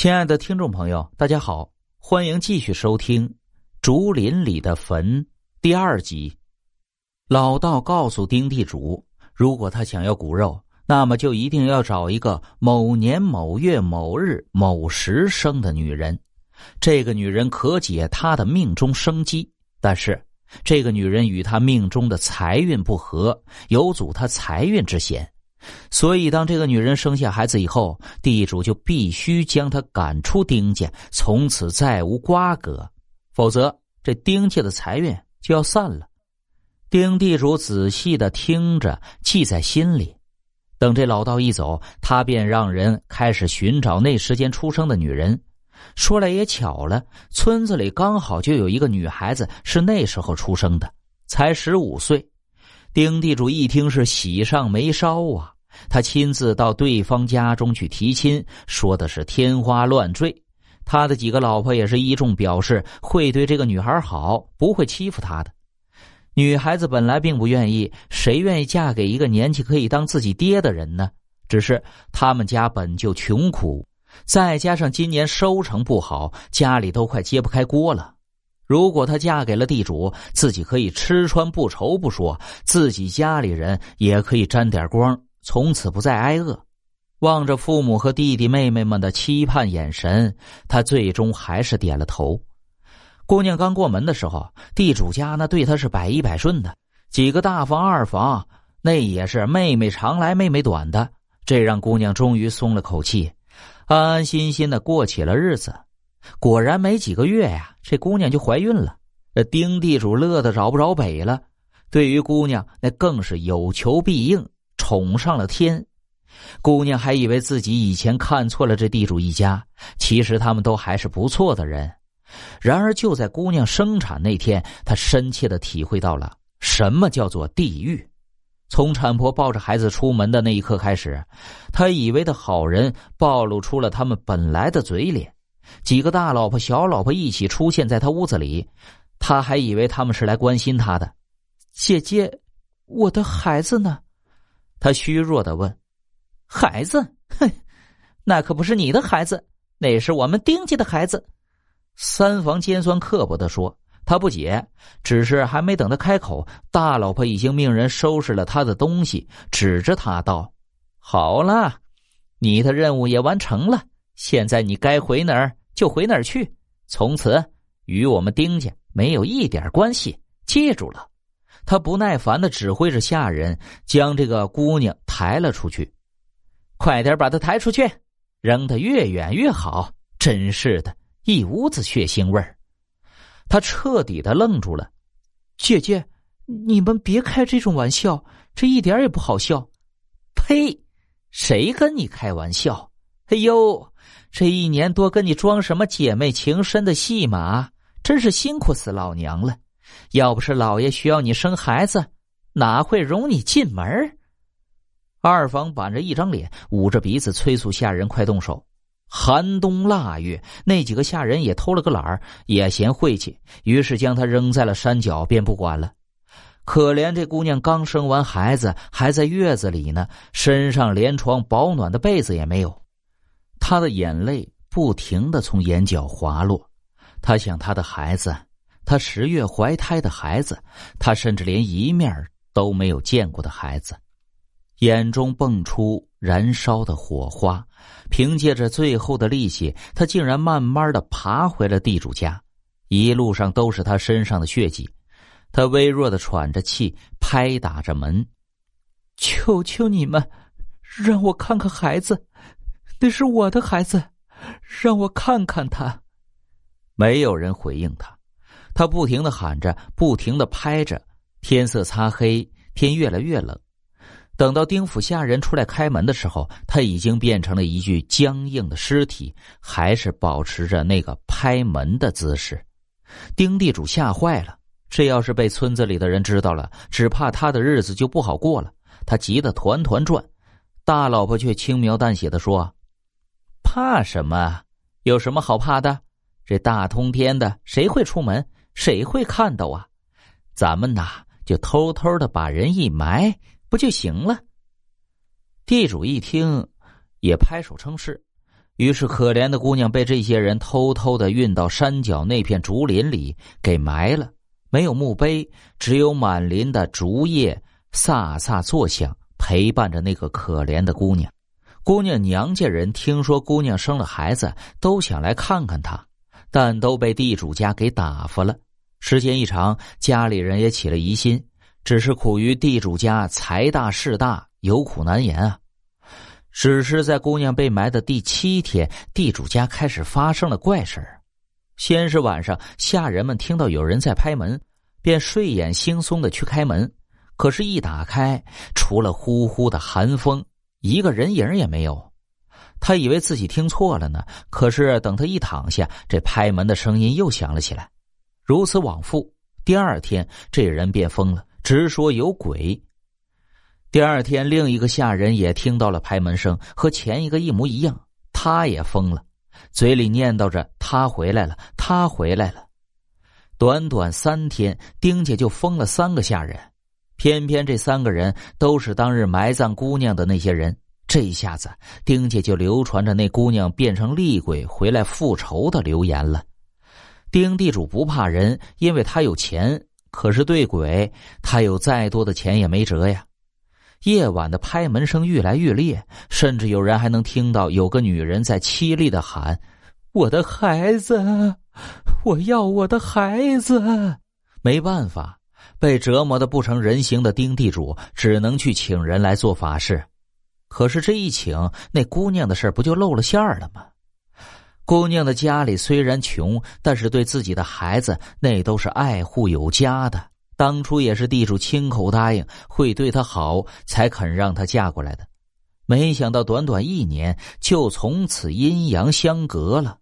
亲爱的听众朋友，大家好，欢迎继续收听《竹林里的坟》第二集。老道告诉丁地主，如果他想要骨肉，那么就一定要找一个某年某月某日某时生的女人，这个女人可解他的命中生机。但是，这个女人与他命中的财运不合，有阻他财运之嫌。所以，当这个女人生下孩子以后，地主就必须将她赶出丁家，从此再无瓜葛，否则这丁家的财运就要散了。丁地主仔细的听着，记在心里。等这老道一走，他便让人开始寻找那时间出生的女人。说来也巧了，村子里刚好就有一个女孩子是那时候出生的，才十五岁。丁地主一听是喜上眉梢啊，他亲自到对方家中去提亲，说的是天花乱坠。他的几个老婆也是一众表示会对这个女孩好，不会欺负她的。女孩子本来并不愿意，谁愿意嫁给一个年纪可以当自己爹的人呢？只是他们家本就穷苦，再加上今年收成不好，家里都快揭不开锅了。如果她嫁给了地主，自己可以吃穿不愁不说，自己家里人也可以沾点光，从此不再挨饿。望着父母和弟弟妹妹们的期盼眼神，他最终还是点了头。姑娘刚过门的时候，地主家那对她是百依百顺的，几个大房二房，那也是妹妹长来妹妹短的，这让姑娘终于松了口气，安安心心的过起了日子。果然没几个月呀，这姑娘就怀孕了。这丁地主乐得找不着北了。对于姑娘，那更是有求必应，宠上了天。姑娘还以为自己以前看错了这地主一家，其实他们都还是不错的人。然而就在姑娘生产那天，她深切的体会到了什么叫做地狱。从产婆抱着孩子出门的那一刻开始，她以为的好人暴露出了他们本来的嘴脸。几个大老婆、小老婆一起出现在他屋子里，他还以为他们是来关心他的。姐姐，我的孩子呢？他虚弱的问。孩子，哼，那可不是你的孩子，那是我们丁家的孩子。三房尖酸刻薄的说。他不解，只是还没等他开口，大老婆已经命人收拾了他的东西，指着他道：“好了，你的任务也完成了。”现在你该回哪儿就回哪儿去，从此与我们丁家没有一点关系。记住了，他不耐烦的指挥着下人将这个姑娘抬了出去。快点把她抬出去，扔得越远越好。真是的，一屋子血腥味儿。他彻底的愣住了。姐姐，你们别开这种玩笑，这一点也不好笑。呸！谁跟你开玩笑？哎呦！这一年多跟你装什么姐妹情深的戏码，真是辛苦死老娘了。要不是老爷需要你生孩子，哪会容你进门？二房板着一张脸，捂着鼻子催促下人快动手。寒冬腊月，那几个下人也偷了个懒儿，也嫌晦气，于是将他扔在了山脚，便不管了。可怜这姑娘刚生完孩子，还在月子里呢，身上连床保暖的被子也没有。他的眼泪不停的从眼角滑落，他想他的孩子，他十月怀胎的孩子，他甚至连一面都没有见过的孩子，眼中蹦出燃烧的火花。凭借着最后的力气，他竟然慢慢的爬回了地主家，一路上都是他身上的血迹。他微弱的喘着气，拍打着门：“求求你们，让我看看孩子。”那是我的孩子，让我看看他。没有人回应他，他不停的喊着，不停的拍着。天色擦黑，天越来越冷。等到丁府下人出来开门的时候，他已经变成了一具僵硬的尸体，还是保持着那个拍门的姿势。丁地主吓坏了，这要是被村子里的人知道了，只怕他的日子就不好过了。他急得团团转，大老婆却轻描淡写的说。怕什么？有什么好怕的？这大冬天的，谁会出门？谁会看到啊？咱们呐，就偷偷的把人一埋，不就行了？地主一听，也拍手称是。于是，可怜的姑娘被这些人偷偷的运到山脚那片竹林里给埋了。没有墓碑，只有满林的竹叶飒飒作响，陪伴着那个可怜的姑娘。姑娘娘家人听说姑娘生了孩子，都想来看看她，但都被地主家给打发了。时间一长，家里人也起了疑心，只是苦于地主家财大势大，有苦难言啊。只是在姑娘被埋的第七天，地主家开始发生了怪事先是晚上，下人们听到有人在拍门，便睡眼惺忪的去开门。可是，一打开，除了呼呼的寒风，一个人影也没有。他以为自己听错了呢。可是，等他一躺下，这拍门的声音又响了起来。如此往复，第二天，这人便疯了，直说有鬼。第二天，另一个下人也听到了拍门声，和前一个一模一样。他也疯了，嘴里念叨着：“他回来了，他回来了。”短短三天，丁家就疯了三个下人。偏偏这三个人都是当日埋葬姑娘的那些人。这一下子，丁家就流传着那姑娘变成厉鬼回来复仇的流言了。丁地主不怕人，因为他有钱。可是对鬼，他有再多的钱也没辙呀。夜晚的拍门声越来越烈，甚至有人还能听到有个女人在凄厉的喊：“我的孩子，我要我的孩子！”没办法，被折磨的不成人形的丁地主只能去请人来做法事。可是这一请，那姑娘的事不就露了馅儿了吗？姑娘的家里虽然穷，但是对自己的孩子那都是爱护有加的。当初也是地主亲口答应会对她好，才肯让她嫁过来的。没想到短短一年，就从此阴阳相隔了。